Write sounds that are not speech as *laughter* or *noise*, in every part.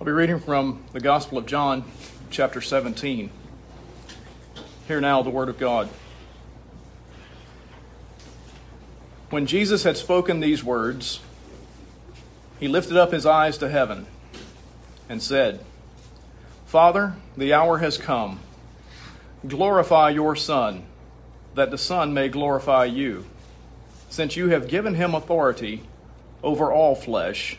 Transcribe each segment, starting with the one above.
I'll be reading from the Gospel of John, chapter 17. Hear now the Word of God. When Jesus had spoken these words, he lifted up his eyes to heaven and said, Father, the hour has come. Glorify your Son, that the Son may glorify you, since you have given him authority over all flesh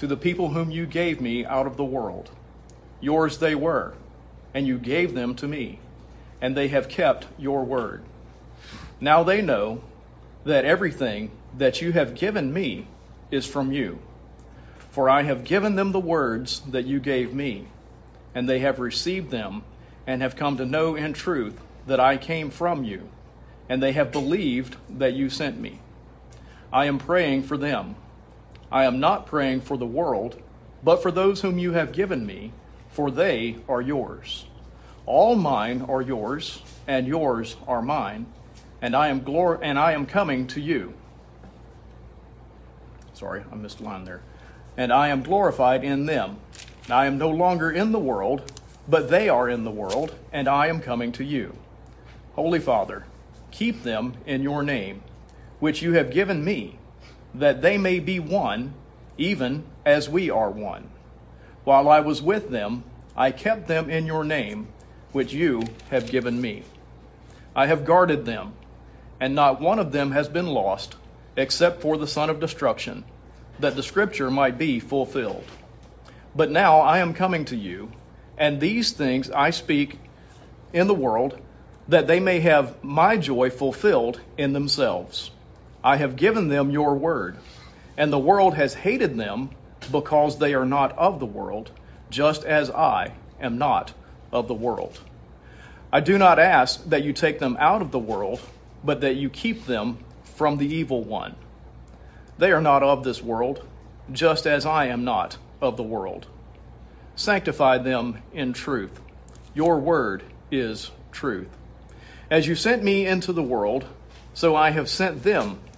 to the people whom you gave me out of the world. Yours they were, and you gave them to me, and they have kept your word. Now they know that everything that you have given me is from you. For I have given them the words that you gave me, and they have received them, and have come to know in truth that I came from you, and they have believed that you sent me. I am praying for them I am not praying for the world, but for those whom you have given me, for they are yours. All mine are yours, and yours are mine, and I am glor- and I am coming to you. Sorry, I missed a line there. And I am glorified in them. I am no longer in the world, but they are in the world, and I am coming to you. Holy Father, keep them in your name, which you have given me that they may be one, even as we are one. While I was with them, I kept them in your name, which you have given me. I have guarded them, and not one of them has been lost, except for the son of destruction, that the scripture might be fulfilled. But now I am coming to you, and these things I speak in the world, that they may have my joy fulfilled in themselves. I have given them your word, and the world has hated them because they are not of the world, just as I am not of the world. I do not ask that you take them out of the world, but that you keep them from the evil one. They are not of this world, just as I am not of the world. Sanctify them in truth. Your word is truth. As you sent me into the world, so I have sent them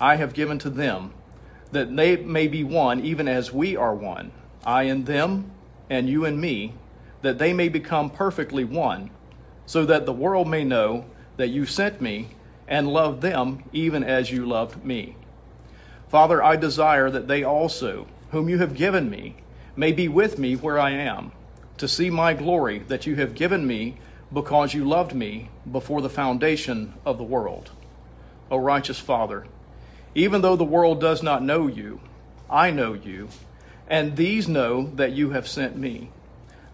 I have given to them, that they may be one even as we are one, I and them, and you and me, that they may become perfectly one, so that the world may know that you sent me and loved them even as you loved me. Father, I desire that they also, whom you have given me, may be with me where I am, to see my glory that you have given me because you loved me before the foundation of the world. O righteous Father, even though the world does not know you, I know you, and these know that you have sent me.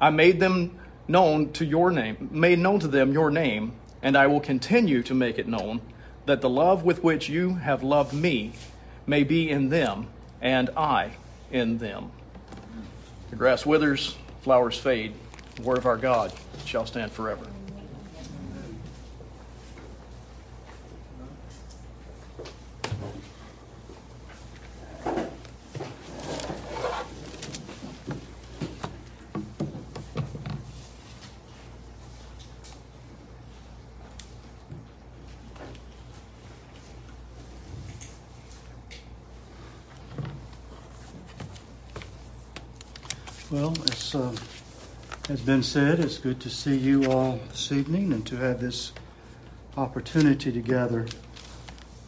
I made them known to your name, made known to them your name, and I will continue to make it known, that the love with which you have loved me may be in them, and I in them. The grass withers, flowers fade. The word of our God shall stand forever. Well, as uh, has been said, it's good to see you all this evening and to have this opportunity to gather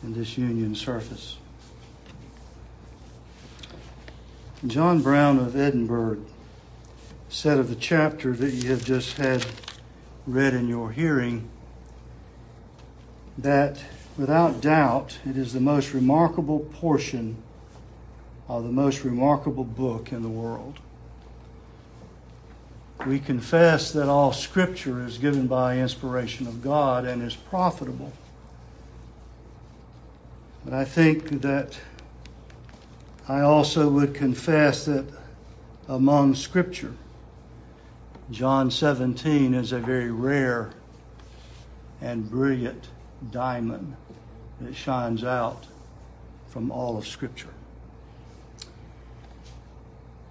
in this union service. John Brown of Edinburgh said of the chapter that you have just had read in your hearing that without doubt it is the most remarkable portion of the most remarkable book in the world. We confess that all Scripture is given by inspiration of God and is profitable. But I think that I also would confess that among Scripture, John 17 is a very rare and brilliant diamond that shines out from all of Scripture.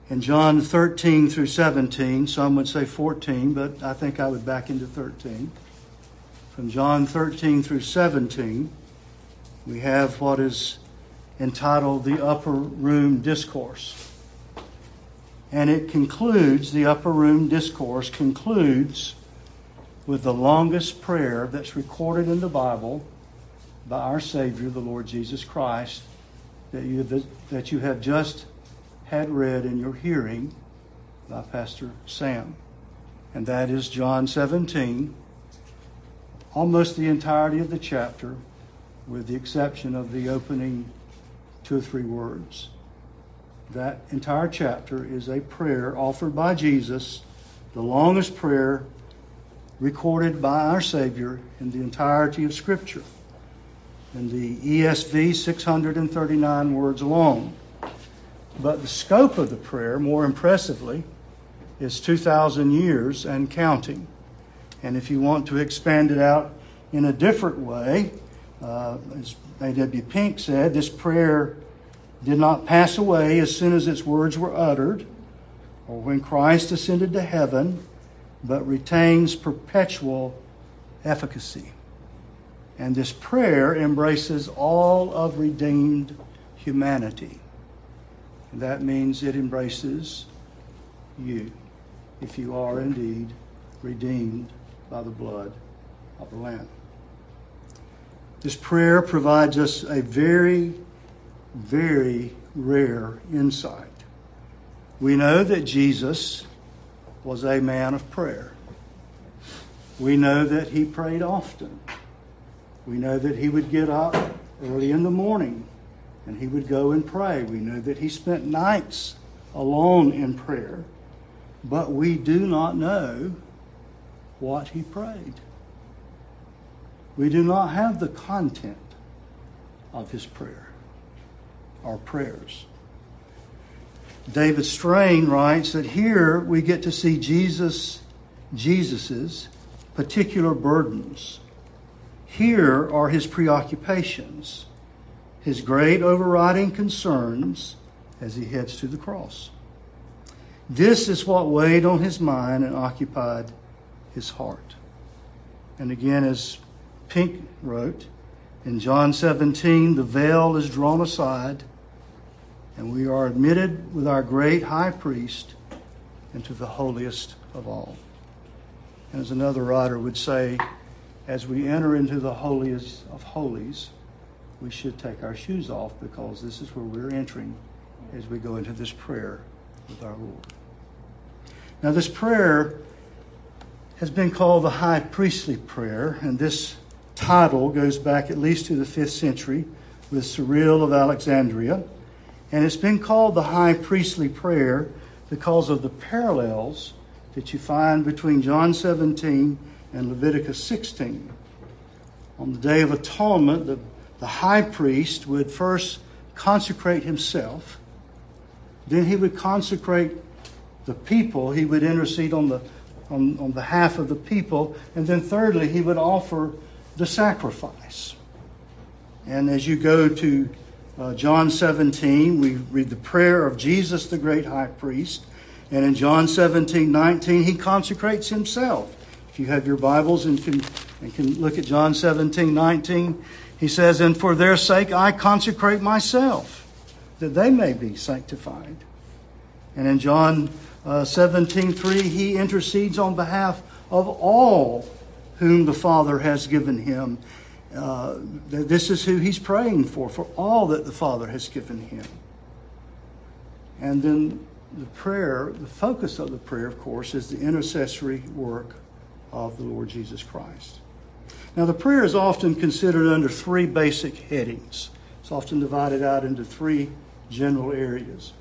In John 13 through 17, some would say 14, but I think I would back into 13. From John 13 through 17, we have what is entitled the Upper Room Discourse. And it concludes, the upper room discourse concludes with the longest prayer that's recorded in the Bible by our Savior, the Lord Jesus Christ, that you, that you have just had read in your hearing by Pastor Sam. And that is John 17, almost the entirety of the chapter, with the exception of the opening two or three words. That entire chapter is a prayer offered by Jesus, the longest prayer recorded by our Savior in the entirety of Scripture. In the ESV, 639 words long. But the scope of the prayer, more impressively, is 2,000 years and counting. And if you want to expand it out in a different way, uh, as A.W. Pink said, this prayer did not pass away as soon as its words were uttered, or when Christ ascended to heaven, but retains perpetual efficacy. And this prayer embraces all of redeemed humanity. And that means it embraces you, if you are indeed redeemed by the blood of the Lamb. This prayer provides us a very, very rare insight. We know that Jesus was a man of prayer. We know that he prayed often. We know that he would get up early in the morning and he would go and pray. We know that he spent nights alone in prayer, but we do not know what he prayed. We do not have the content of his prayer, our prayers. David Strain writes that here we get to see Jesus, Jesus's particular burdens. Here are his preoccupations, his great overriding concerns as he heads to the cross. This is what weighed on his mind and occupied his heart. And again, as Pink wrote, in John 17, the veil is drawn aside and we are admitted with our great high priest into the holiest of all. And as another writer would say, as we enter into the holiest of holies, we should take our shoes off because this is where we're entering as we go into this prayer with our Lord. Now, this prayer has been called the high priestly prayer, and this title goes back at least to the fifth century with Cyril of Alexandria. And it's been called the high priestly prayer because of the parallels that you find between John 17 and Leviticus 16. On the Day of Atonement, the, the high priest would first consecrate himself, then he would consecrate the people, he would intercede on, the, on, on behalf of the people, and then thirdly, he would offer the sacrifice. And as you go to uh, John 17, we read the prayer of Jesus, the great high priest. And in John 17, 19, he consecrates himself. If you have your Bibles and can, and can look at John 17, 19, he says, And for their sake I consecrate myself, that they may be sanctified. And in John uh, 17, 3, he intercedes on behalf of all whom the Father has given him uh, this is who he's praying for, for all that the Father has given him. And then the prayer, the focus of the prayer, of course, is the intercessory work of the Lord Jesus Christ. Now, the prayer is often considered under three basic headings. It's often divided out into three general areas.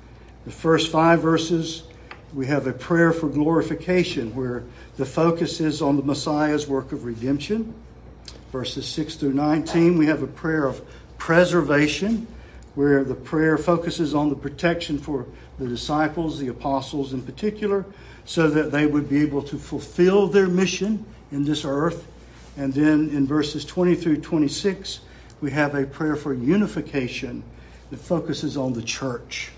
The first five verses, we have a prayer for glorification, where the focus is on the Messiah's work of redemption. Verses 6 through 19, we have a prayer of preservation, where the prayer focuses on the protection for the disciples, the apostles in particular, so that they would be able to fulfill their mission in this earth. And then in verses 20 through 26, we have a prayer for unification that focuses on the church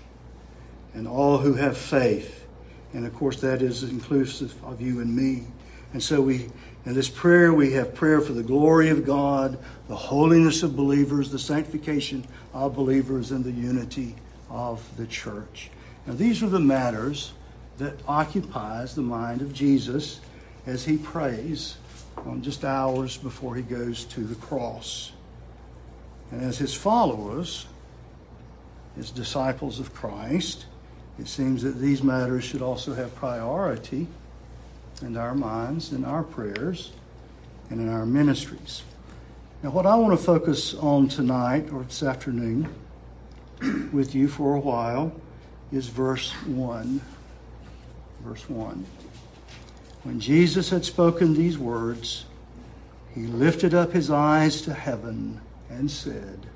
and all who have faith. And of course, that is inclusive of you and me. And so we, in this prayer, we have prayer for the glory of God, the holiness of believers, the sanctification of believers, and the unity of the church. Now, these are the matters that occupies the mind of Jesus as he prays on just hours before he goes to the cross. And as his followers, his disciples of Christ, it seems that these matters should also have priority in our minds, in our prayers, and in our ministries. Now, what I want to focus on tonight or this afternoon *clears throat* with you for a while is verse 1. Verse 1. When Jesus had spoken these words, he lifted up his eyes to heaven and said,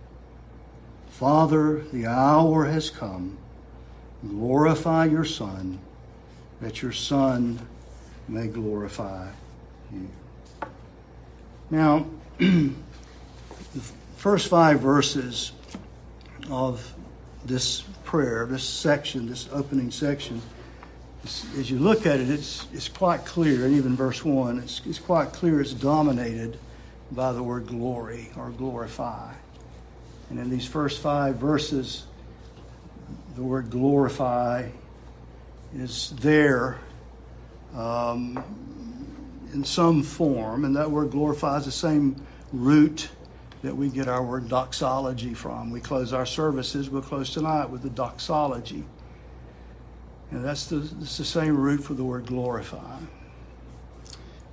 Father, the hour has come. Glorify your Son, that your Son may glorify you. Now, *clears throat* the first five verses of this prayer, this section, this opening section, as you look at it, it's, it's quite clear, and even verse 1, it's, it's quite clear it's dominated by the word glory or glorify. And in these first five verses, the word glorify is there um, in some form, and that word glorify is the same root that we get our word doxology from. We close our services, we'll close tonight with the doxology. And that's the, that's the same root for the word glorify.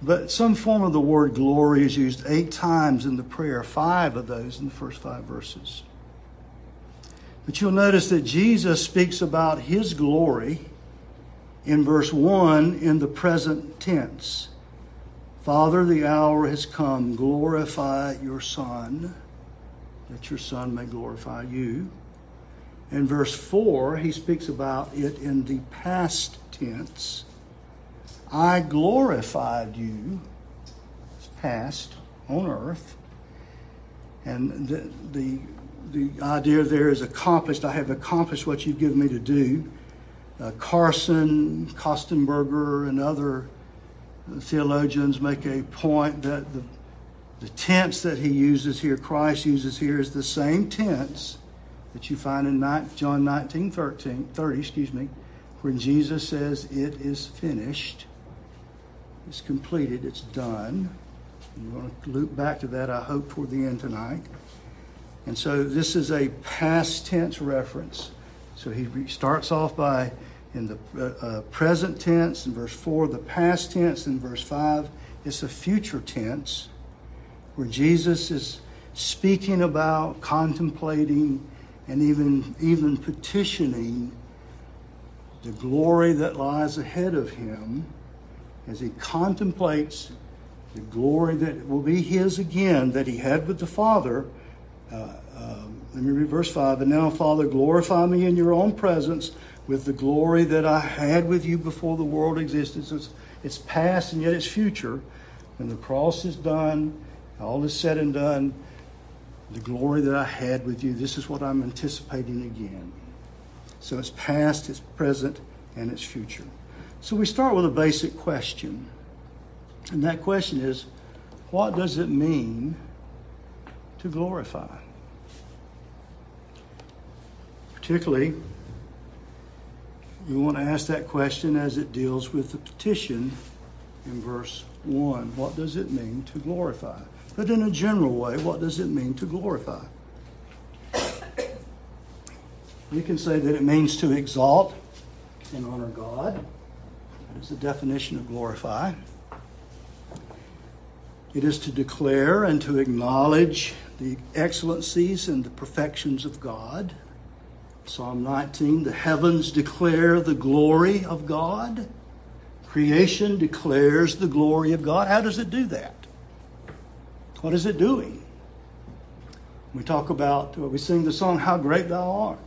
But some form of the word glory is used eight times in the prayer, five of those in the first five verses. But you'll notice that Jesus speaks about his glory in verse 1 in the present tense. Father, the hour has come. Glorify your Son, that your Son may glorify you. In verse 4, he speaks about it in the past tense. I glorified you, past, on earth. And the, the the idea there is accomplished. I have accomplished what you've given me to do. Uh, Carson, Kostenberger, and other theologians make a point that the, the tense that he uses here, Christ uses here, is the same tense that you find in John 19, 13, 30, excuse me, when Jesus says, It is finished, it's completed, it's done. And we're going to loop back to that, I hope, toward the end tonight. And so this is a past tense reference. So he starts off by in the uh, uh, present tense in verse 4, the past tense in verse 5. It's a future tense where Jesus is speaking about, contemplating, and even, even petitioning the glory that lies ahead of him as he contemplates the glory that will be his again that he had with the Father uh, um, let me read verse 5. And now, Father, glorify me in your own presence with the glory that I had with you before the world existed. So it's, it's past and yet it's future. When the cross is done, all is said and done, the glory that I had with you, this is what I'm anticipating again. So it's past, it's present, and it's future. So we start with a basic question. And that question is what does it mean to glorify. Particularly, we want to ask that question as it deals with the petition in verse 1. What does it mean to glorify? But in a general way, what does it mean to glorify? You can say that it means to exalt, and honor God. That is the definition of glorify. It is to declare and to acknowledge the excellencies and the perfections of God. Psalm 19 the heavens declare the glory of God. Creation declares the glory of God. How does it do that? What is it doing? We talk about, we sing the song, How Great Thou Art.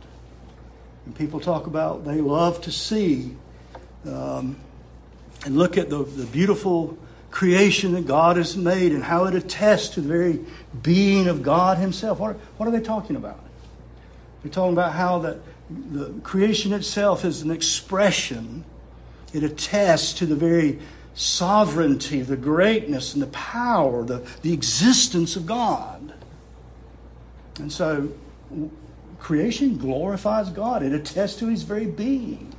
And people talk about, they love to see um, and look at the, the beautiful creation that God has made and how it attests to the very being of God Himself. What, what are they talking about? They're talking about how that the creation itself is an expression, it attests to the very sovereignty, the greatness, and the power, the, the existence of God. And so creation glorifies God, it attests to His very being.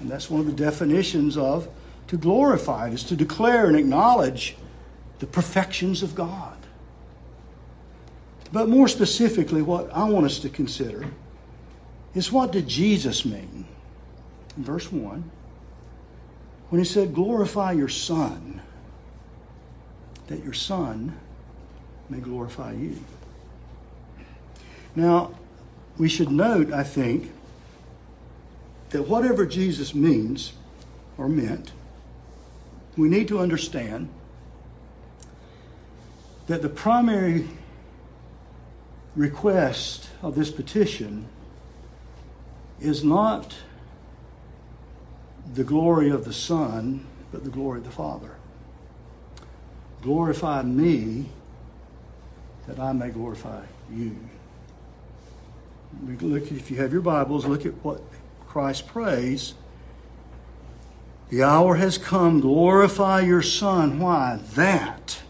And that's one of the definitions of to glorify it, is to declare and acknowledge the perfections of God. But more specifically, what I want us to consider is what did Jesus mean? In verse 1, when he said, Glorify your Son, that your Son may glorify you. Now, we should note, I think, that whatever Jesus means or meant, we need to understand that the primary request of this petition is not the glory of the Son, but the glory of the Father. Glorify me that I may glorify you. Look, if you have your Bibles, look at what Christ prays the hour has come. Glorify your Son. Why? That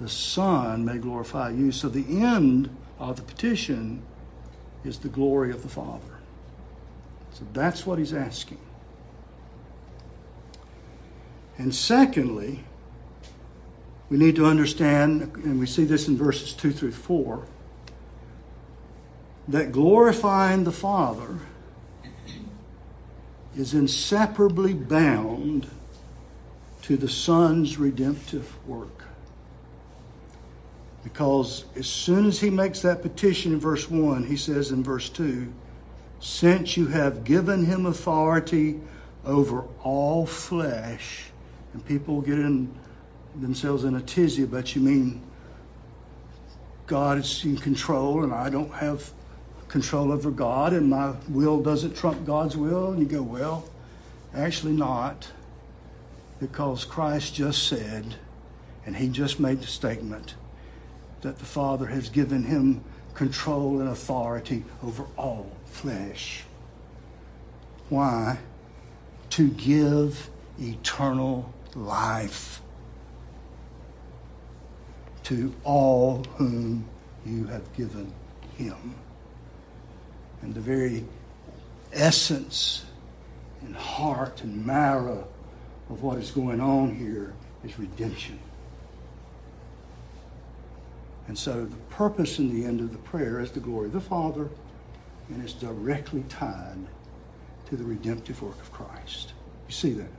the Son may glorify you. So the end of the petition is the glory of the Father. So that's what he's asking. And secondly, we need to understand, and we see this in verses 2 through 4, that glorifying the Father is inseparably bound to the Son's redemptive work. Because as soon as he makes that petition in verse 1, he says in verse 2, Since you have given him authority over all flesh, and people get in themselves in a tizzy but you mean God is in control and I don't have control over God and my will doesn't trump God's will? And you go, well, actually not, because Christ just said, and he just made the statement, that the Father has given him control and authority over all flesh. Why? To give eternal life to all whom you have given him and the very essence and heart and marrow of what is going on here is redemption. And so the purpose in the end of the prayer is the glory of the Father, and it's directly tied to the redemptive work of Christ. You see that?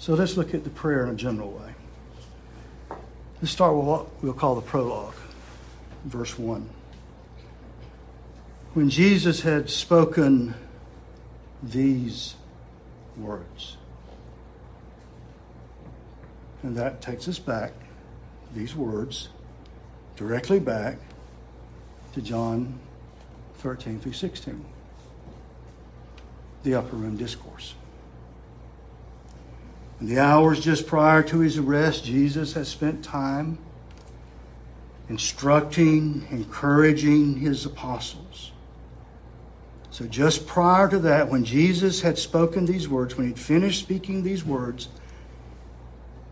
So let's look at the prayer in a general way. Let's start with what we'll call the prologue, verse 1 when Jesus had spoken these words. And that takes us back, these words, directly back to John 13 through 16, the upper room discourse. In the hours just prior to his arrest, Jesus had spent time instructing, encouraging his apostles so, just prior to that, when Jesus had spoken these words, when he'd finished speaking these words,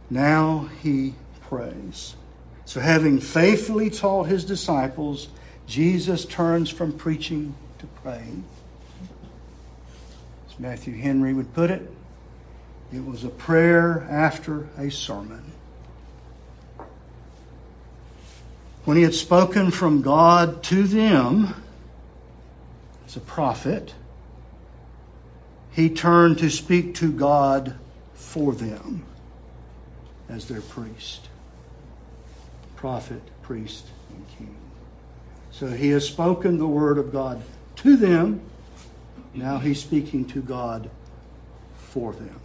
now he prays. So, having faithfully taught his disciples, Jesus turns from preaching to praying. As Matthew Henry would put it, it was a prayer after a sermon. When he had spoken from God to them, as a prophet, he turned to speak to God for them as their priest. Prophet, priest, and king. So he has spoken the word of God to them. Now he's speaking to God for them.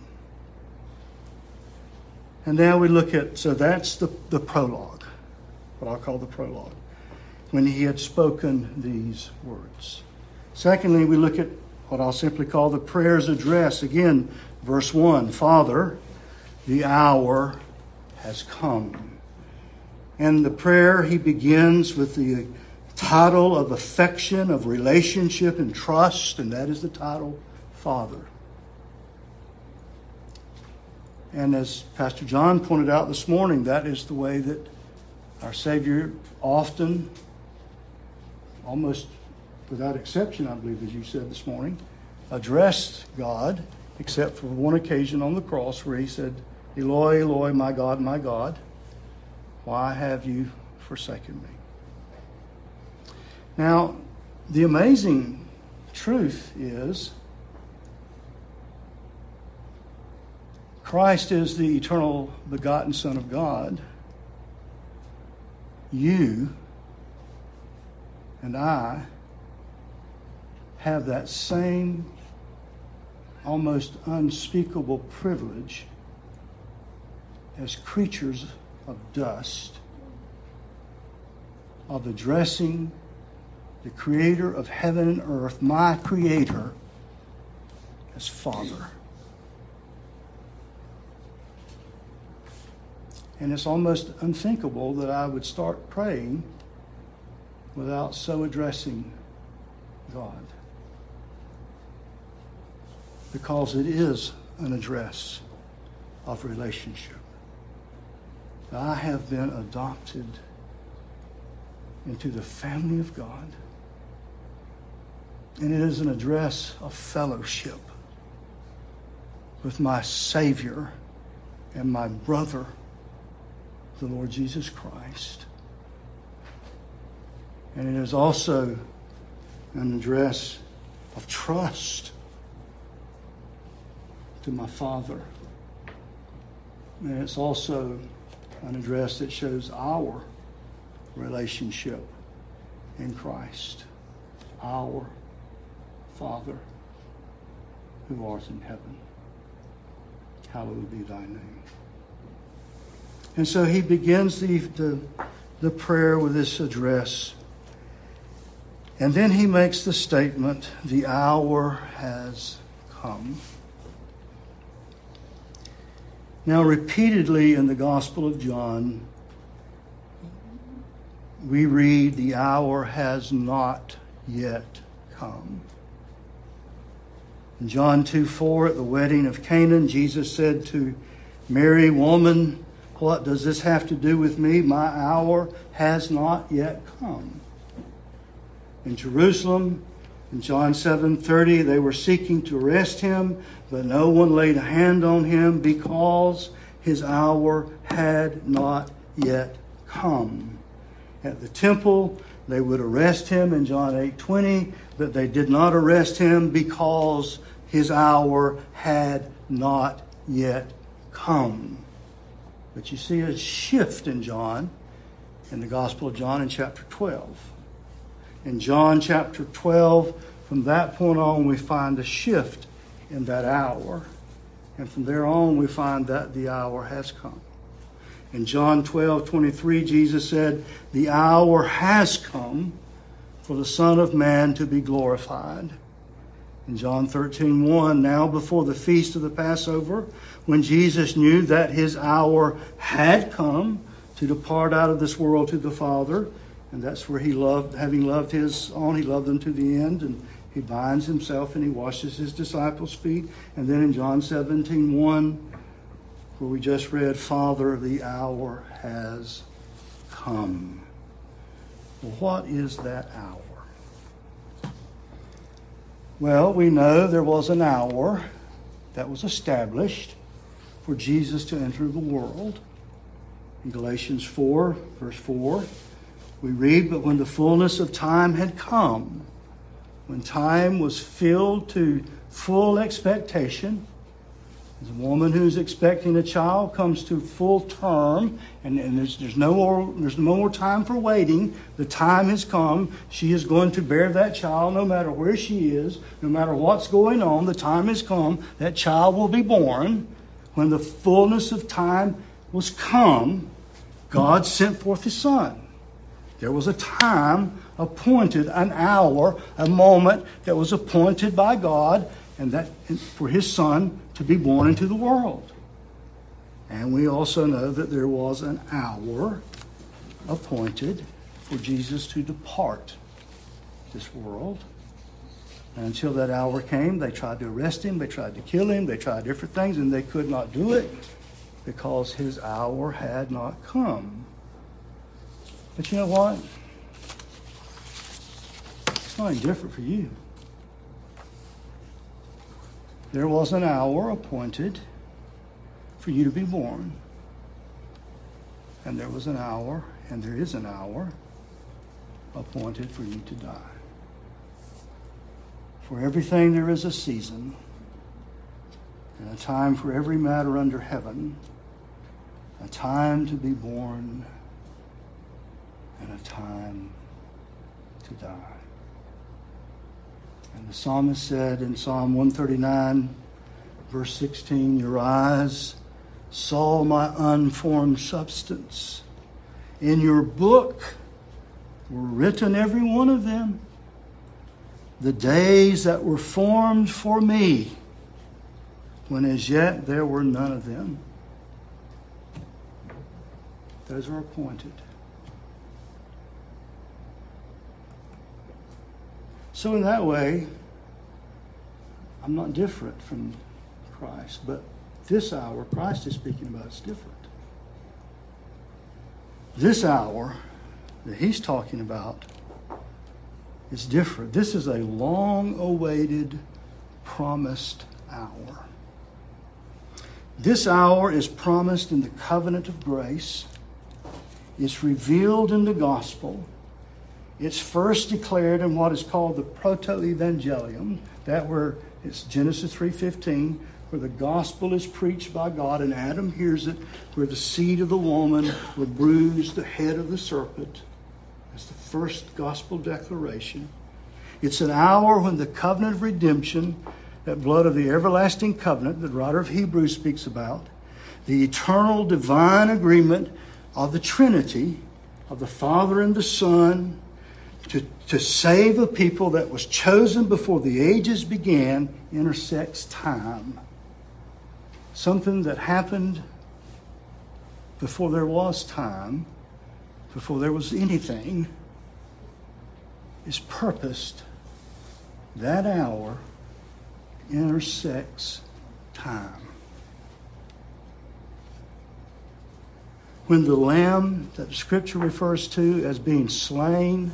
And now we look at, so that's the, the prologue, what I'll call the prologue, when he had spoken these words. Secondly, we look at what I'll simply call the prayer's address. Again, verse 1 Father, the hour has come. And the prayer, he begins with the title of affection, of relationship, and trust, and that is the title Father. And as Pastor John pointed out this morning, that is the way that our Savior often, almost without exception, I believe, as you said this morning, addressed God, except for one occasion on the cross where he said, Eloi, Eloi, my God, my God, why have you forsaken me? Now, the amazing truth is Christ is the eternal begotten Son of God. You and I have that same almost unspeakable privilege as creatures of dust of addressing the creator of heaven and earth, my creator, as Father. And it's almost unthinkable that I would start praying without so addressing God. Because it is an address of relationship. I have been adopted into the family of God. And it is an address of fellowship with my Savior and my brother the Lord Jesus Christ. And it is also an address of trust to my Father. And it's also an address that shows our relationship in Christ. Our Father who art in heaven. Hallowed be thy name. And so he begins the, the, the prayer with this address. And then he makes the statement, the hour has come. Now, repeatedly in the Gospel of John, we read, the hour has not yet come. In John 2 4, at the wedding of Canaan, Jesus said to Mary, Woman, what does this have to do with me? My hour has not yet come. In Jerusalem, in John 7:30, they were seeking to arrest him, but no one laid a hand on him because his hour had not yet come. At the temple, they would arrest him in John 8:20, but they did not arrest him because his hour had not yet come. But you see a shift in John, in the Gospel of John in chapter 12. In John chapter 12, from that point on, we find a shift in that hour. And from there on, we find that the hour has come. In John 12, 23, Jesus said, The hour has come for the Son of Man to be glorified. In John 13, 1, now before the feast of the Passover, when Jesus knew that his hour had come to depart out of this world to the Father, and that's where he loved, having loved his own, he loved them to the end, and he binds himself and he washes his disciples' feet. And then in John 17, 1, where we just read, Father, the hour has come. Well, what is that hour? Well, we know there was an hour that was established for Jesus to enter the world. In Galatians 4, verse 4, we read, But when the fullness of time had come, when time was filled to full expectation, a woman who's expecting a child comes to full term, and, and there's, there's, no more, there's no more time for waiting. The time has come. She is going to bear that child no matter where she is, no matter what's going on. The time has come. That child will be born. When the fullness of time was come, God sent forth His Son. There was a time appointed, an hour, a moment that was appointed by God, and that for His Son to be born into the world. And we also know that there was an hour appointed for Jesus to depart this world. And until that hour came, they tried to arrest him, they tried to kill him, they tried different things, and they could not do it because his hour had not come. But you know what? It's not any different for you. There was an hour appointed for you to be born. And there was an hour, and there is an hour appointed for you to die. For everything there is a season, and a time for every matter under heaven, a time to be born, and a time to die. And the psalmist said in Psalm 139, verse 16, Your eyes saw my unformed substance. In your book were written every one of them, the days that were formed for me, when as yet there were none of them. Those are appointed. So, in that way, I'm not different from Christ, but this hour Christ is speaking about is different. This hour that he's talking about is different. This is a long awaited, promised hour. This hour is promised in the covenant of grace. It's revealed in the gospel. It's first declared in what is called the proto-evangelium, that where it's Genesis 3:15, where the gospel is preached by God and Adam hears it, where the seed of the woman will bruise the head of the serpent. First gospel declaration. It's an hour when the covenant of redemption, that blood of the everlasting covenant that the writer of Hebrews speaks about, the eternal divine agreement of the Trinity, of the Father and the Son, to, to save a people that was chosen before the ages began intersects time. Something that happened before there was time, before there was anything, is purposed. That hour intersects time. When the lamb that the scripture refers to as being slain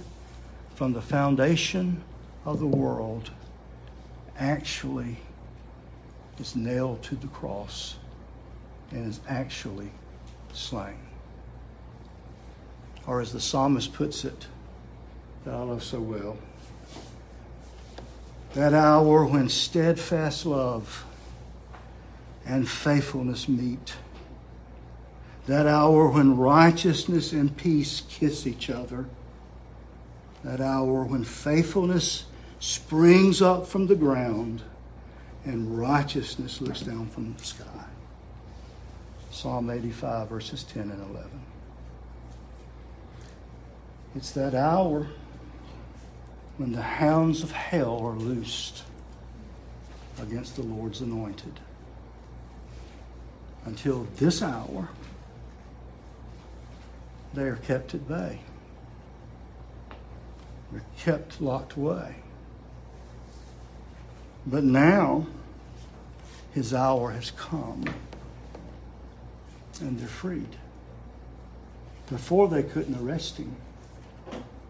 from the foundation of the world actually is nailed to the cross and is actually slain. Or as the psalmist puts it, that I love so well, that hour when steadfast love and faithfulness meet, that hour when righteousness and peace kiss each other that hour when faithfulness springs up from the ground and righteousness looks down from the sky. Psalm 85, verses 10 and 11. It's that hour when the hounds of hell are loosed against the Lord's anointed. Until this hour, they are kept at bay. They're kept locked away. But now, his hour has come, and they're freed. Before they couldn't arrest him,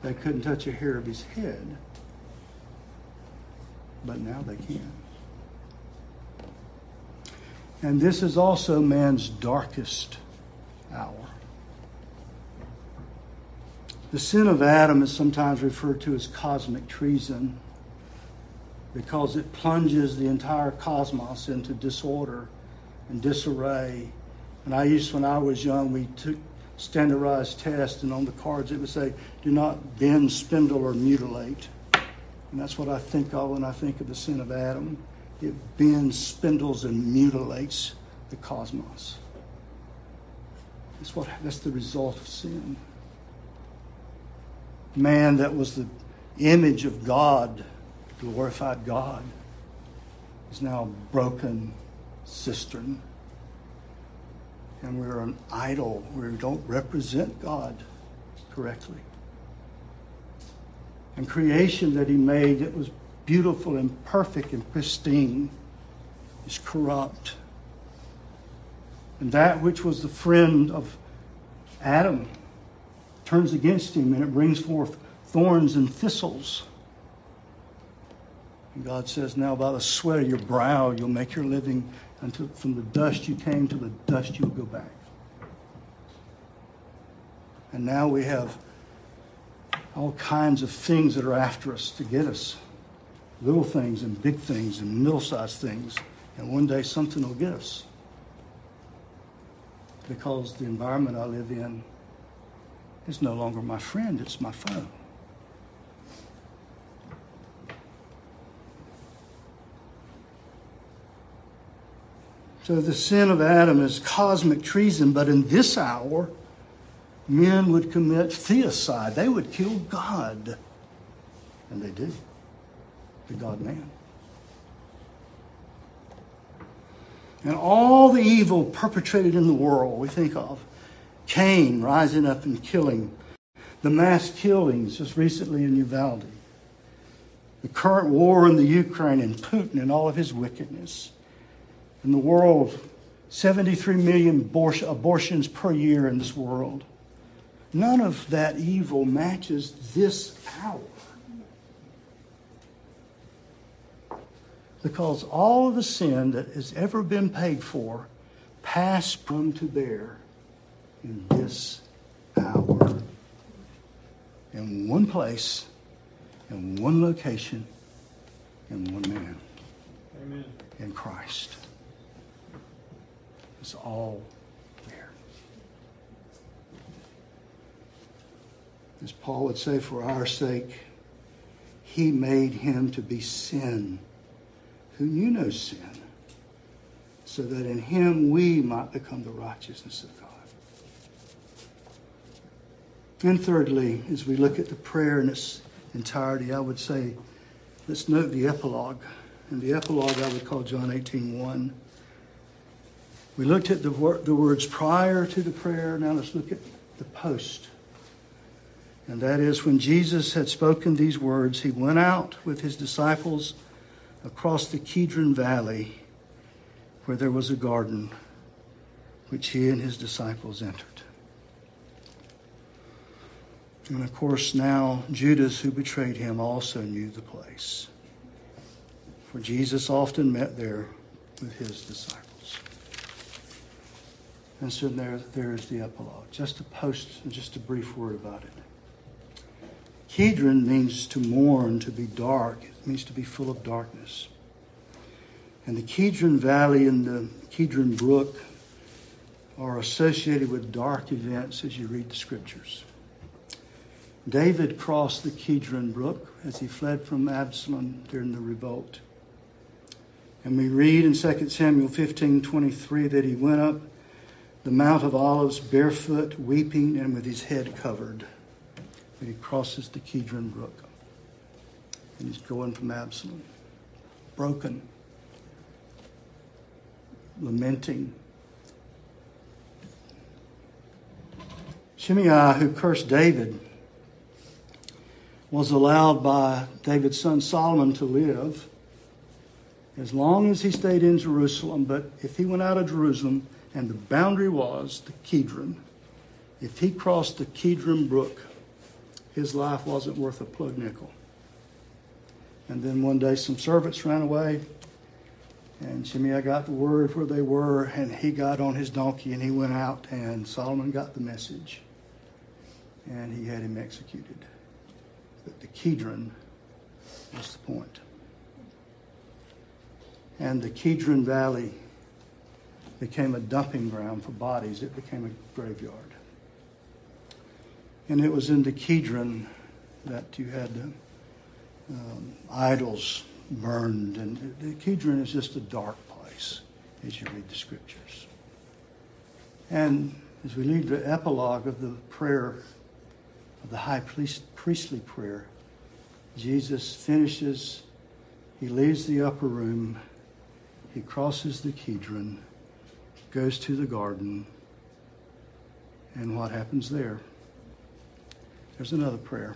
they couldn't touch a hair of his head, but now they can. And this is also man's darkest hour. The sin of Adam is sometimes referred to as cosmic treason. because it plunges the entire cosmos into disorder and disarray. And I used, when I was young, we took standardized test, and on the cards it would say, do not bend, spindle, or mutilate. And that's what I think of when I think of the sin of Adam. It bends, spindles, and mutilates the cosmos. That's, what, that's the result of sin. Man that was the image of God, glorified God, is now a broken cistern. And we're an idol. We don't represent God correctly. And creation that He made that was beautiful and perfect and pristine is corrupt. And that which was the friend of Adam turns against him and it brings forth thorns and thistles. And God says, Now by the sweat of your brow you'll make your living until from the dust you came to the dust you'll go back. And now we have all kinds of things that are after us to get us. Little things and big things and middle sized things. And one day something will get us because the environment I live in is no longer my friend, it's my foe. So the sin of Adam is cosmic treason, but in this hour, men would commit theocide. They would kill God. And they do. The God man. and all the evil perpetrated in the world we think of Cain rising up and killing, the mass killings just recently in Uvalde, the current war in the Ukraine and Putin and all of his wickedness. In the world, 73 million abortions per year in this world. None of that evil matches this hour. because all of the sin that has ever been paid for passed from to bear in this hour. In one place, in one location, in one man. Amen. In Christ. It's all there. As Paul would say, for our sake, he made him to be sin who knew no sin, so that in him we might become the righteousness of God. And thirdly, as we look at the prayer in its entirety, I would say, let's note the epilogue. And the epilogue I would call John 18 1. We looked at the, wor- the words prior to the prayer. Now let's look at the post. And that is when Jesus had spoken these words, he went out with his disciples across the Kidron Valley where there was a garden which he and his disciples entered. And of course, now Judas, who betrayed him, also knew the place. For Jesus often met there with his disciples. And so there, there is the epilogue. Just a post, just a brief word about it. Kidron means to mourn, to be dark. It means to be full of darkness. And the Kidron Valley and the Kidron Brook are associated with dark events as you read the scriptures. David crossed the Kidron Brook as he fled from Absalom during the revolt. And we read in 2 Samuel 15 23 that he went up the Mount of Olives barefoot, weeping, and with his head covered that he crosses the Kidron Brook. And he's going from Absalom, broken, lamenting. Shimei, who cursed David, was allowed by David's son Solomon to live as long as he stayed in Jerusalem. But if he went out of Jerusalem and the boundary was the Kidron, if he crossed the Kidron Brook, his life wasn't worth a plug nickel. And then one day some servants ran away, and Shimei got the word where they were, and he got on his donkey and he went out, and Solomon got the message, and he had him executed. But the Kidron was the point. and the Kedron Valley became a dumping ground for bodies. It became a graveyard. And it was in the Kedron that you had um, idols burned. And the Kedron is just a dark place as you read the scriptures. And as we read the epilogue of the prayer, of the high priest, priestly prayer, Jesus finishes, he leaves the upper room, he crosses the Kedron, goes to the garden, and what happens there? There's another prayer.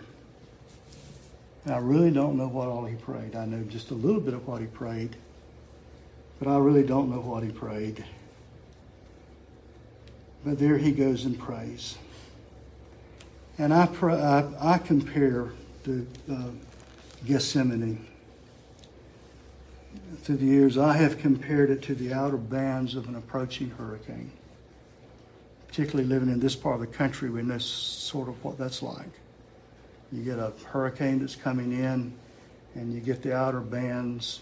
I really don't know what all he prayed. I know just a little bit of what he prayed, but I really don't know what he prayed. But there he goes and prays. And I, pray, I, I compare the uh, Gethsemane through the years. I have compared it to the outer bands of an approaching hurricane. Particularly living in this part of the country, we know sort of what that's like. You get a hurricane that's coming in, and you get the outer bands,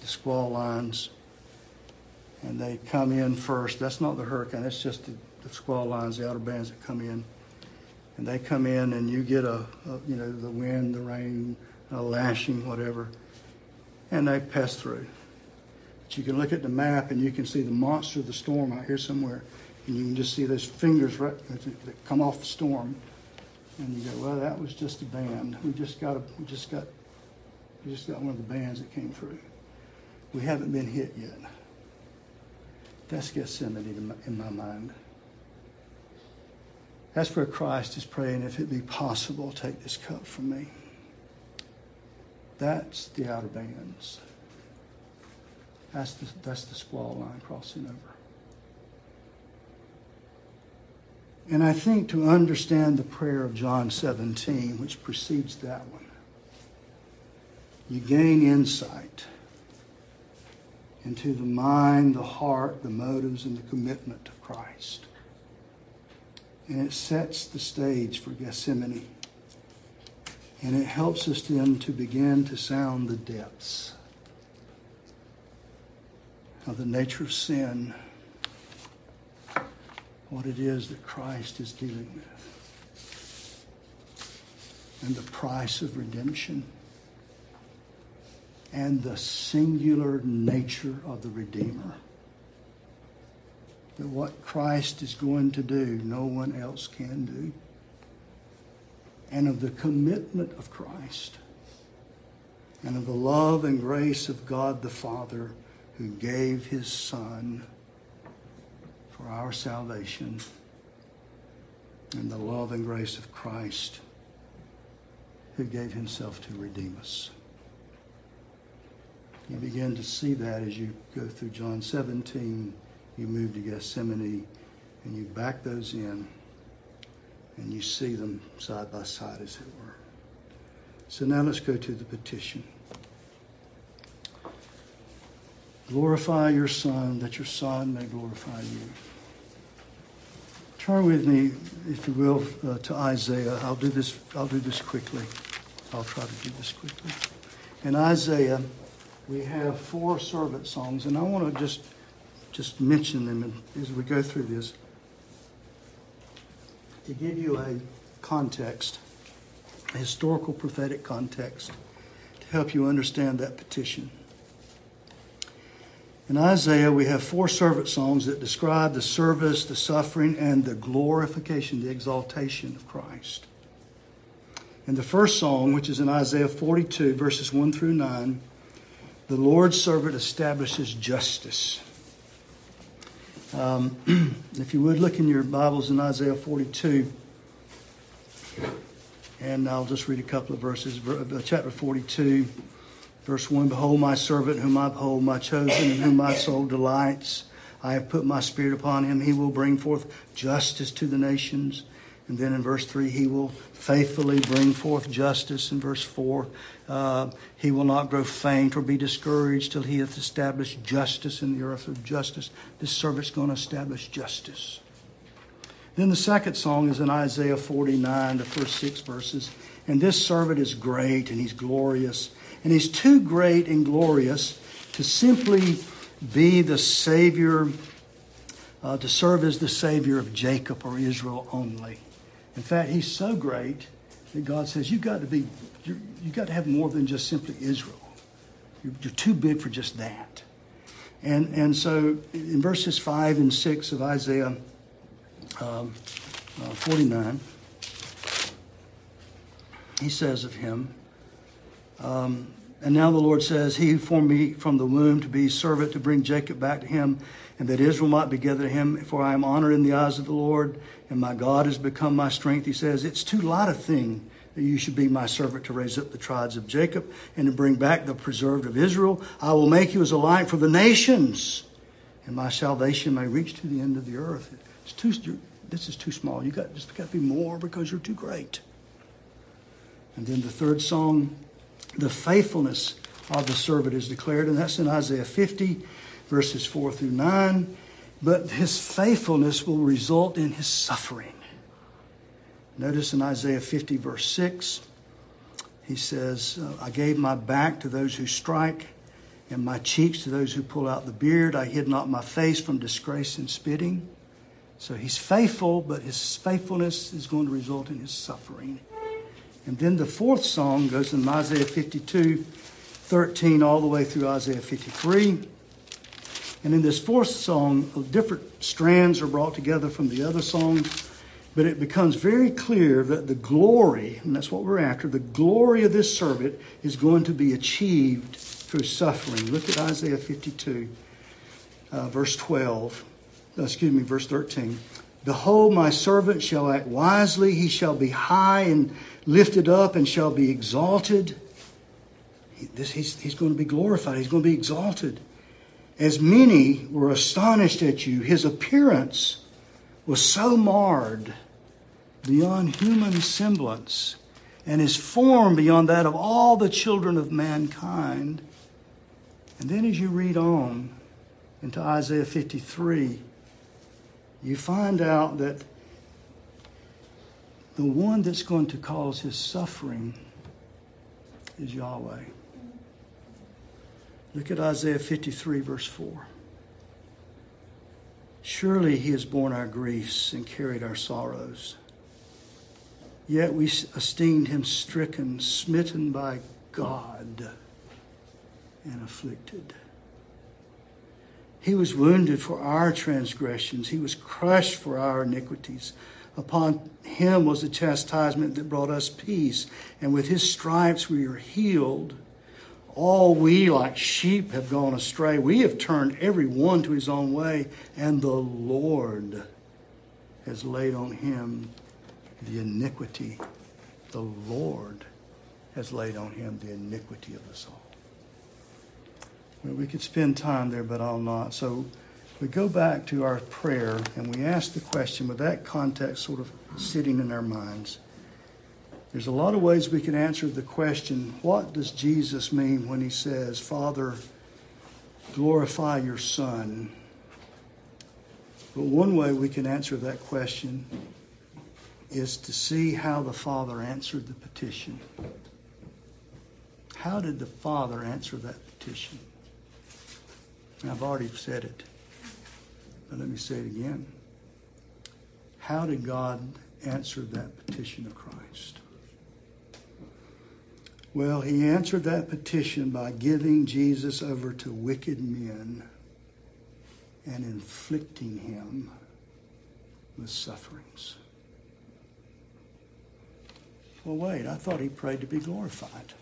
the squall lines, and they come in first. That's not the hurricane, that's just the, the squall lines, the outer bands that come in. And they come in, and you get a, a you know, the wind, the rain, a lashing, whatever, and they pass through. But you can look at the map, and you can see the monster of the storm out here somewhere, and you can just see those fingers right, that come off the storm and you go, well, that was just a band. We just got a, we just got we just got one of the bands that came through. We haven't been hit yet. That's Gethsemane in my mind. That's where Christ is praying, if it be possible, take this cup from me. That's the outer bands. That's the, that's the squall line crossing over. And I think to understand the prayer of John 17, which precedes that one, you gain insight into the mind, the heart, the motives, and the commitment of Christ. And it sets the stage for Gethsemane. And it helps us then to begin to sound the depths of the nature of sin what it is that Christ is dealing with and the price of redemption and the singular nature of the Redeemer. That what Christ is going to do, no one else can do. And of the commitment of Christ and of the love and grace of God the Father who gave his Son for our salvation and the love and grace of Christ who gave himself to redeem us. You begin to see that as you go through John 17, you move to Gethsemane, and you back those in, and you see them side by side, as it were. So now let's go to the petition. Glorify your Son, that your Son may glorify you. Turn with me, if you will, uh, to Isaiah. I'll do this. I'll do this quickly. I'll try to do this quickly. In Isaiah, we have four servant songs, and I want to just just mention them as we go through this to give you a context, a historical prophetic context, to help you understand that petition. In Isaiah, we have four servant songs that describe the service, the suffering, and the glorification, the exaltation of Christ. In the first song, which is in Isaiah 42, verses 1 through 9, the Lord's servant establishes justice. Um, *clears throat* if you would look in your Bibles in Isaiah 42, and I'll just read a couple of verses. Uh, chapter 42, Verse 1 Behold, my servant whom I uphold, my chosen, in whom my soul delights. I have put my spirit upon him. He will bring forth justice to the nations. And then in verse 3, he will faithfully bring forth justice. In verse 4, uh, he will not grow faint or be discouraged till he hath established justice in the earth of justice. This servant's going to establish justice. Then the second song is in Isaiah 49, the first six verses. And this servant is great and he's glorious and he's too great and glorious to simply be the Savior, uh, to serve as the Savior of Jacob or Israel only. In fact, he's so great that God says you've got to be, you've got to have more than just simply Israel. You're, you're too big for just that. And, and so in verses 5 and 6 of Isaiah um, uh, 49, he says of him, um, and now the Lord says, He formed me from the womb to be servant, to bring Jacob back to him, and that Israel might be gathered to him. For I am honored in the eyes of the Lord, and my God has become my strength. He says, It's too light a thing that you should be my servant to raise up the tribes of Jacob and to bring back the preserved of Israel. I will make you as a light for the nations, and my salvation may reach to the end of the earth. It's too, this is too small. You got just got to be more because you're too great. And then the third song the faithfulness of the servant is declared, and that's in Isaiah 50, verses 4 through 9. But his faithfulness will result in his suffering. Notice in Isaiah 50, verse 6, he says, I gave my back to those who strike, and my cheeks to those who pull out the beard. I hid not my face from disgrace and spitting. So he's faithful, but his faithfulness is going to result in his suffering. And then the fourth song goes in Isaiah 52, 13, all the way through Isaiah 53. And in this fourth song, different strands are brought together from the other songs, but it becomes very clear that the glory, and that's what we're after, the glory of this servant is going to be achieved through suffering. Look at Isaiah 52, uh, verse 12, uh, excuse me, verse 13. Behold, my servant shall act wisely, he shall be high and lifted up and shall be exalted. This, he's, he's going to be glorified, he's going to be exalted. As many were astonished at you, his appearance was so marred beyond human semblance, and his form beyond that of all the children of mankind. And then as you read on into Isaiah 53, you find out that the one that's going to cause his suffering is Yahweh. Look at Isaiah 53, verse 4. Surely he has borne our griefs and carried our sorrows. Yet we esteemed him stricken, smitten by God, and afflicted. He was wounded for our transgressions, he was crushed for our iniquities. Upon him was the chastisement that brought us peace, and with his stripes we are healed. All we, like sheep, have gone astray. We have turned every one to his own way, and the Lord has laid on him the iniquity. The Lord has laid on him the iniquity of us all. Well, we could spend time there, but I'll not. So we go back to our prayer and we ask the question with that context sort of sitting in our minds. There's a lot of ways we can answer the question what does Jesus mean when he says, Father, glorify your Son? But one way we can answer that question is to see how the Father answered the petition. How did the Father answer that petition? I've already said it. Let me say it again. How did God answer that petition of Christ? Well, he answered that petition by giving Jesus over to wicked men and inflicting him with sufferings. Well, wait, I thought he prayed to be glorified.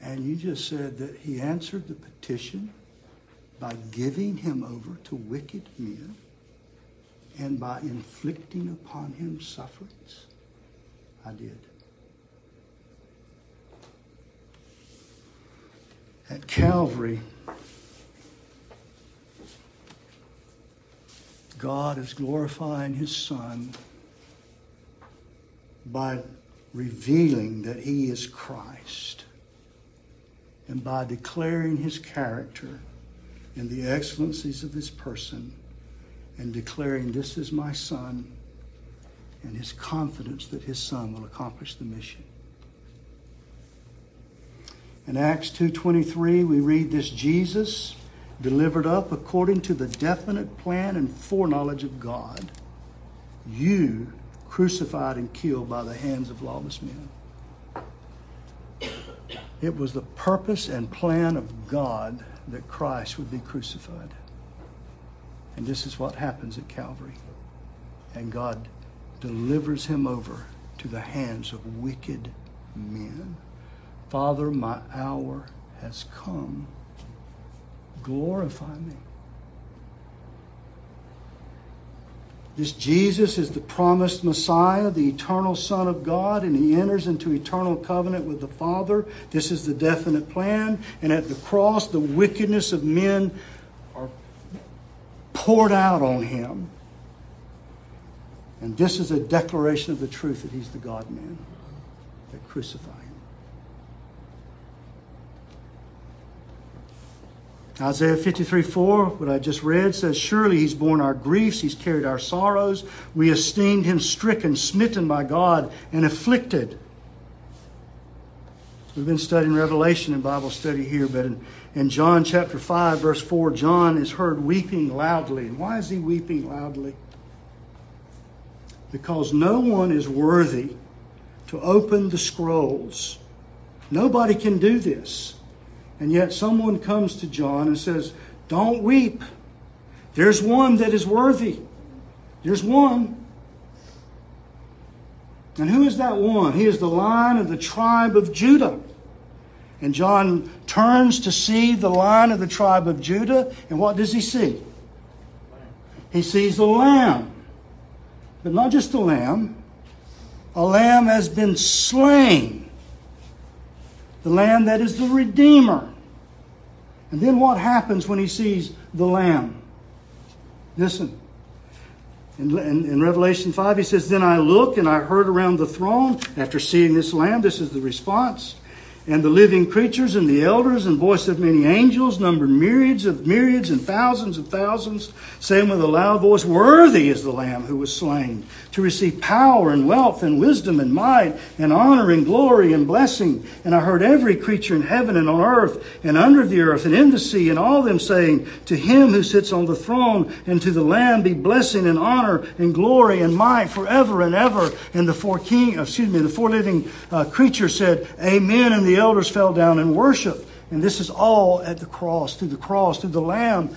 And you just said that he answered the petition by giving him over to wicked men and by inflicting upon him sufferings? I did. At Calvary, God is glorifying his Son by revealing that he is Christ and by declaring his character in the excellencies of his person and declaring, This is my son, and his confidence that his son will accomplish the mission. In Acts 2:23 we read this Jesus delivered up according to the definite plan and foreknowledge of God. You crucified and killed by the hands of lawless men. It was the purpose and plan of God that Christ would be crucified. And this is what happens at Calvary. And God delivers him over to the hands of wicked men. Father, my hour has come. Glorify me. This Jesus is the promised Messiah, the eternal Son of God, and he enters into eternal covenant with the Father. This is the definite plan. And at the cross, the wickedness of men are poured out on him. And this is a declaration of the truth that he's the God man that crucified him. Isaiah 53 4, what I just read, says, Surely he's borne our griefs, he's carried our sorrows. We esteemed him stricken, smitten by God, and afflicted. We've been studying Revelation in Bible study here, but in, in John chapter 5, verse 4, John is heard weeping loudly. And why is he weeping loudly? Because no one is worthy to open the scrolls. Nobody can do this. And yet someone comes to John and says, Don't weep. There's one that is worthy. There's one. And who is that one? He is the lion of the tribe of Judah. And John turns to see the lion of the tribe of Judah, and what does he see? He sees the lamb. But not just a lamb, a lamb has been slain. The lamb that is the Redeemer. And then what happens when he sees the Lamb? Listen. In, in, in, Revelation 5, he says, Then I looked and I heard around the throne, after seeing this Lamb, this is the response and the living creatures and the elders and voice of many angels numbered myriads of myriads and thousands of thousands saying with a loud voice worthy is the lamb who was slain to receive power and wealth and wisdom and might and honor and glory and blessing. And i heard every creature in heaven and on earth and under the earth and in the sea and all them saying to him who sits on the throne and to the lamb be blessing and honor and glory and might forever and ever and the four king excuse me the four living uh, creatures said amen. And the the elders fell down and worshiped. And this is all at the cross, through the cross, through the Lamb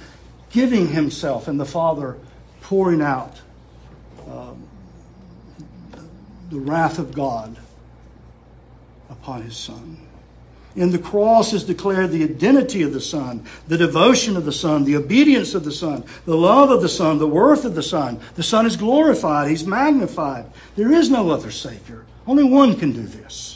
giving himself and the Father pouring out um, the wrath of God upon his Son. In the cross is declared the identity of the Son, the devotion of the Son, the obedience of the Son, the love of the Son, the worth of the Son. The Son is glorified, He's magnified. There is no other Savior. Only one can do this.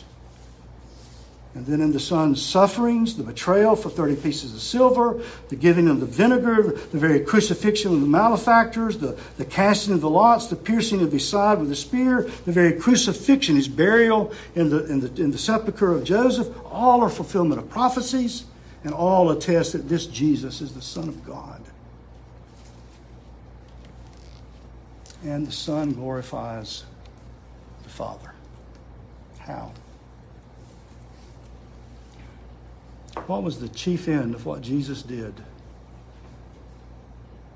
And then in the son's sufferings, the betrayal for 30 pieces of silver, the giving of the vinegar, the very crucifixion of the malefactors, the, the casting of the lots, the piercing of his side with a spear, the very crucifixion, his burial in the, in the, in the sepulchre of Joseph, all are fulfillment of prophecies, and all attest that this Jesus is the Son of God. And the Son glorifies the Father. How? What was the chief end of what Jesus did?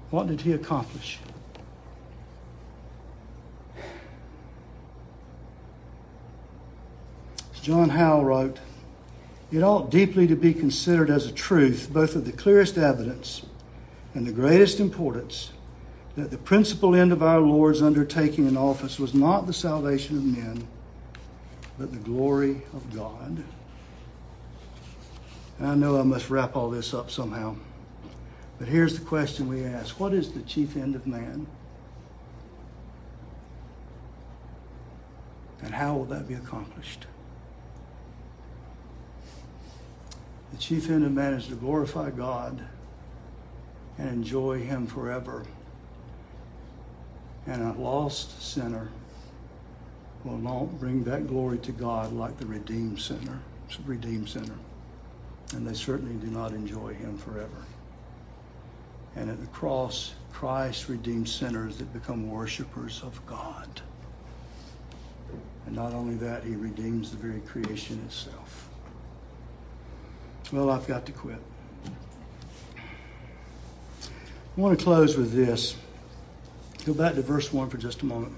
What did he accomplish? As John Howe wrote, it ought deeply to be considered as a truth, both of the clearest evidence and the greatest importance, that the principal end of our Lord's undertaking in office was not the salvation of men, but the glory of God. I know I must wrap all this up somehow. But here's the question we ask What is the chief end of man? And how will that be accomplished? The chief end of man is to glorify God and enjoy Him forever. And a lost sinner will not bring that glory to God like the redeemed sinner. Redeemed sinner and they certainly do not enjoy him forever. And at the cross, Christ redeemed sinners that become worshipers of God. And not only that, he redeems the very creation itself. Well, I've got to quit. I want to close with this. Go back to verse 1 for just a moment.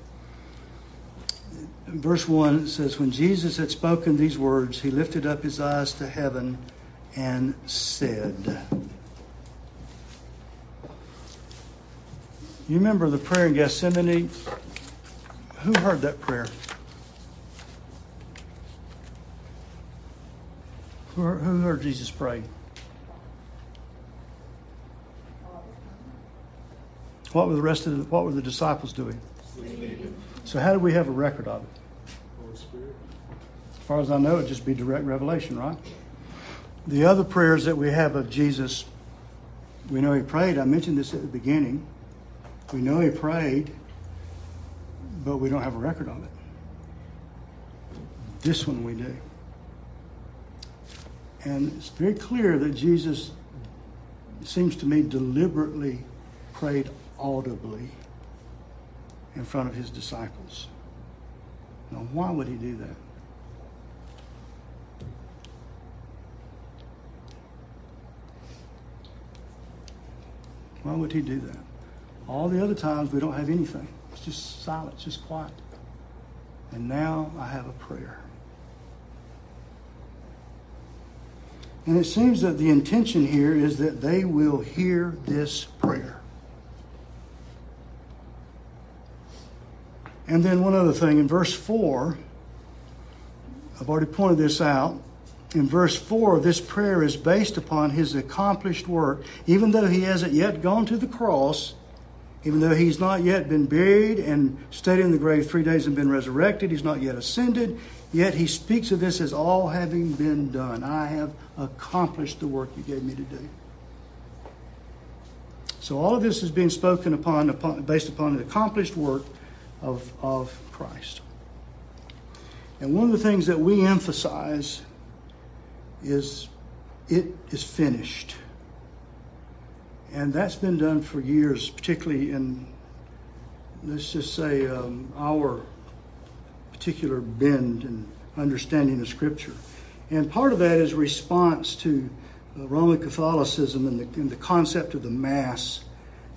Verse 1 says, When Jesus had spoken these words, he lifted up his eyes to heaven and said, You remember the prayer in Gethsemane? Who heard that prayer? Who heard Jesus pray? What were the rest of the, what were the disciples doing? So how do we have a record of it? As far as I know, it'd just be direct revelation, right? The other prayers that we have of Jesus, we know he prayed. I mentioned this at the beginning. We know he prayed, but we don't have a record of it. This one we do. And it's very clear that Jesus, seems to me, deliberately prayed audibly in front of his disciples. Now, why would he do that? Why would he do that? All the other times we don't have anything. It's just silence, just quiet. And now I have a prayer. And it seems that the intention here is that they will hear this prayer. And then one other thing in verse 4, I've already pointed this out. In verse 4, this prayer is based upon his accomplished work. Even though he hasn't yet gone to the cross, even though he's not yet been buried and stayed in the grave three days and been resurrected, he's not yet ascended, yet he speaks of this as all having been done. I have accomplished the work you gave me to do. So all of this is being spoken upon, upon based upon the accomplished work of, of Christ. And one of the things that we emphasize is it is finished. And that's been done for years, particularly in, let's just say, um, our particular bend and understanding of Scripture. And part of that is response to uh, Roman Catholicism and the, and the concept of the Mass,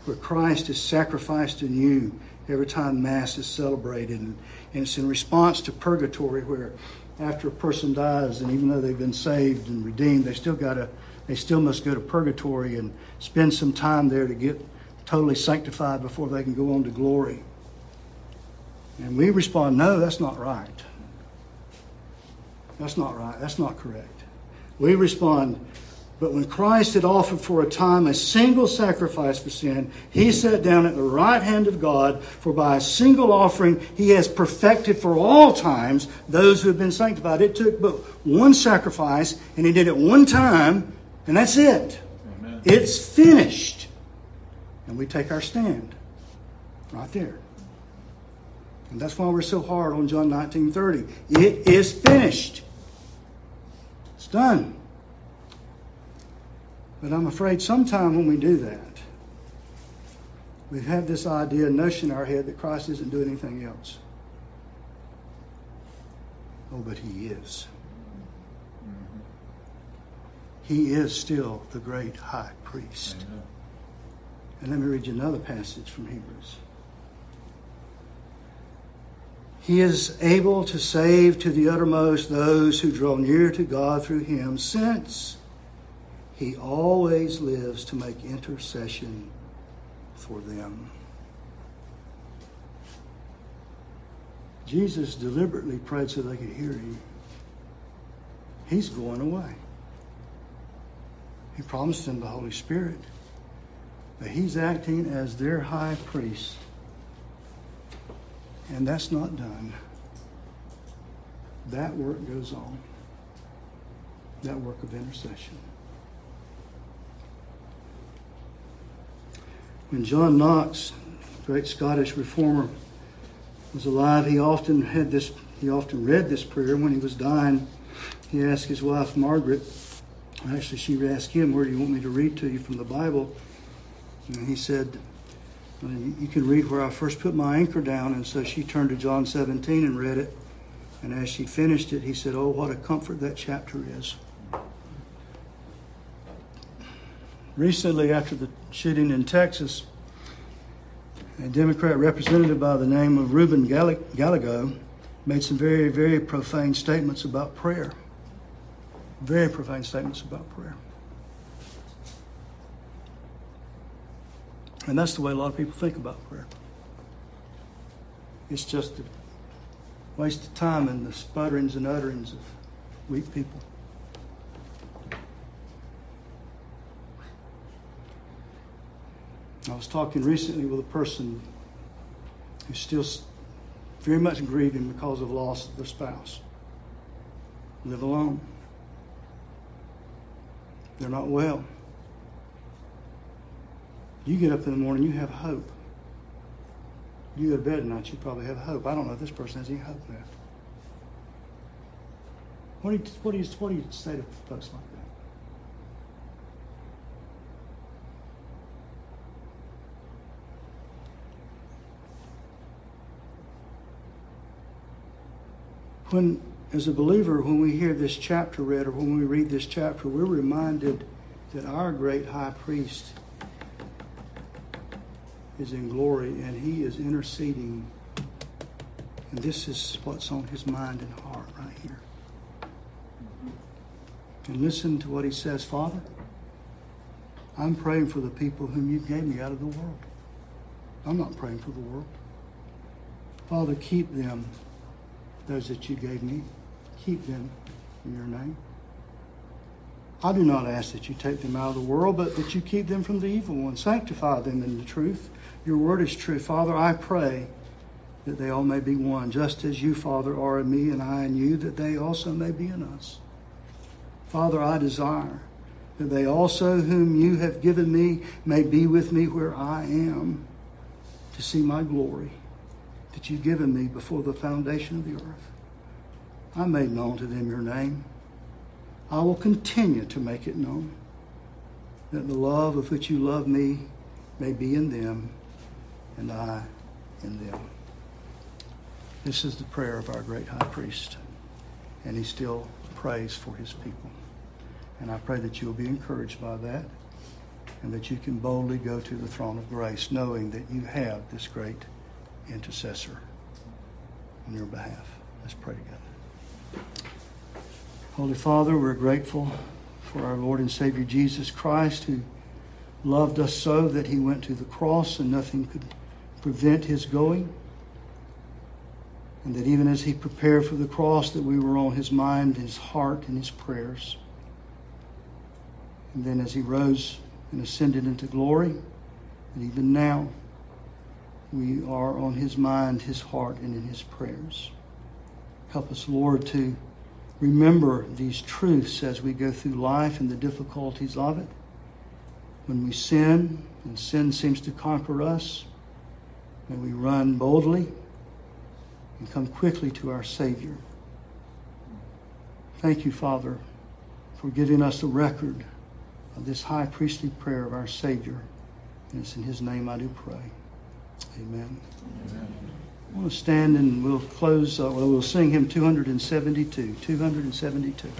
where Christ is sacrificed anew every time Mass is celebrated. And, and it's in response to purgatory, where after a person dies, and even though they've been saved and redeemed, they still got to, they still must go to purgatory and spend some time there to get totally sanctified before they can go on to glory. And we respond, no, that's not right. That's not right. That's not correct. We respond, but when Christ had offered for a time a single sacrifice for sin, he sat down at the right hand of God, for by a single offering he has perfected for all times those who have been sanctified. It took but one sacrifice, and he did it one time, and that's it. Amen. It's finished. And we take our stand right there. And that's why we're so hard on John 19:30. It is finished. It's done. But I'm afraid sometime when we do that, we have this idea, notion in our head that Christ isn't doing anything else. Oh, but He is. He is still the great high priest. Amen. And let me read you another passage from Hebrews. He is able to save to the uttermost those who draw near to God through him, since he always lives to make intercession for them. Jesus deliberately prayed so they could hear him. He's going away. He promised them the Holy Spirit. But he's acting as their high priest. And that's not done. That work goes on. That work of intercession. When John Knox, great Scottish reformer, was alive, he often had this. He often read this prayer when he was dying. He asked his wife Margaret. Actually, she asked him, "Where do you want me to read to you from the Bible?" And he said, "You can read where I first put my anchor down." And so she turned to John 17 and read it. And as she finished it, he said, "Oh, what a comfort that chapter is." Recently, after the shooting in Texas, a Democrat representative by the name of Ruben Gallego made some very, very profane statements about prayer. Very profane statements about prayer. And that's the way a lot of people think about prayer. It's just a waste of time and the sputterings and utterings of weak people. I was talking recently with a person who's still very much grieving because of loss of their spouse. Live alone. They're not well. You get up in the morning, you have hope. You go to bed at night, you probably have hope. I don't know if this person has any hope left. What do you, what do you, what do you say to folks like that? When, as a believer, when we hear this chapter read or when we read this chapter, we're reminded that our great high priest is in glory and he is interceding. And this is what's on his mind and heart right here. And listen to what he says Father, I'm praying for the people whom you gave me out of the world. I'm not praying for the world. Father, keep them those that you gave me. Keep them in your name. I do not ask that you take them out of the world, but that you keep them from the evil one. Sanctify them in the truth. Your word is true. Father, I pray that they all may be one, just as you, Father, are in me and I in you, that they also may be in us. Father, I desire that they also, whom you have given me, may be with me where I am to see my glory that you've given me before the foundation of the earth. I made known to them your name. I will continue to make it known that the love of which you love me may be in them and I in them. This is the prayer of our great high priest, and he still prays for his people. And I pray that you will be encouraged by that and that you can boldly go to the throne of grace knowing that you have this great intercessor on your behalf. Let's pray together. Holy Father, we're grateful for our Lord and Savior Jesus Christ, who loved us so that he went to the cross and nothing could prevent his going. And that even as he prepared for the cross, that we were on his mind, his heart, and his prayers. And then as he rose and ascended into glory, and even now, we are on his mind, his heart, and in his prayers. Help us, Lord, to remember these truths as we go through life and the difficulties of it. When we sin and sin seems to conquer us, may we run boldly and come quickly to our Savior. Thank you, Father, for giving us the record of this high priestly prayer of our Savior. And it's in His name I do pray. Amen. I want to stand and we'll close, uh, well, we'll sing hymn 272. 272.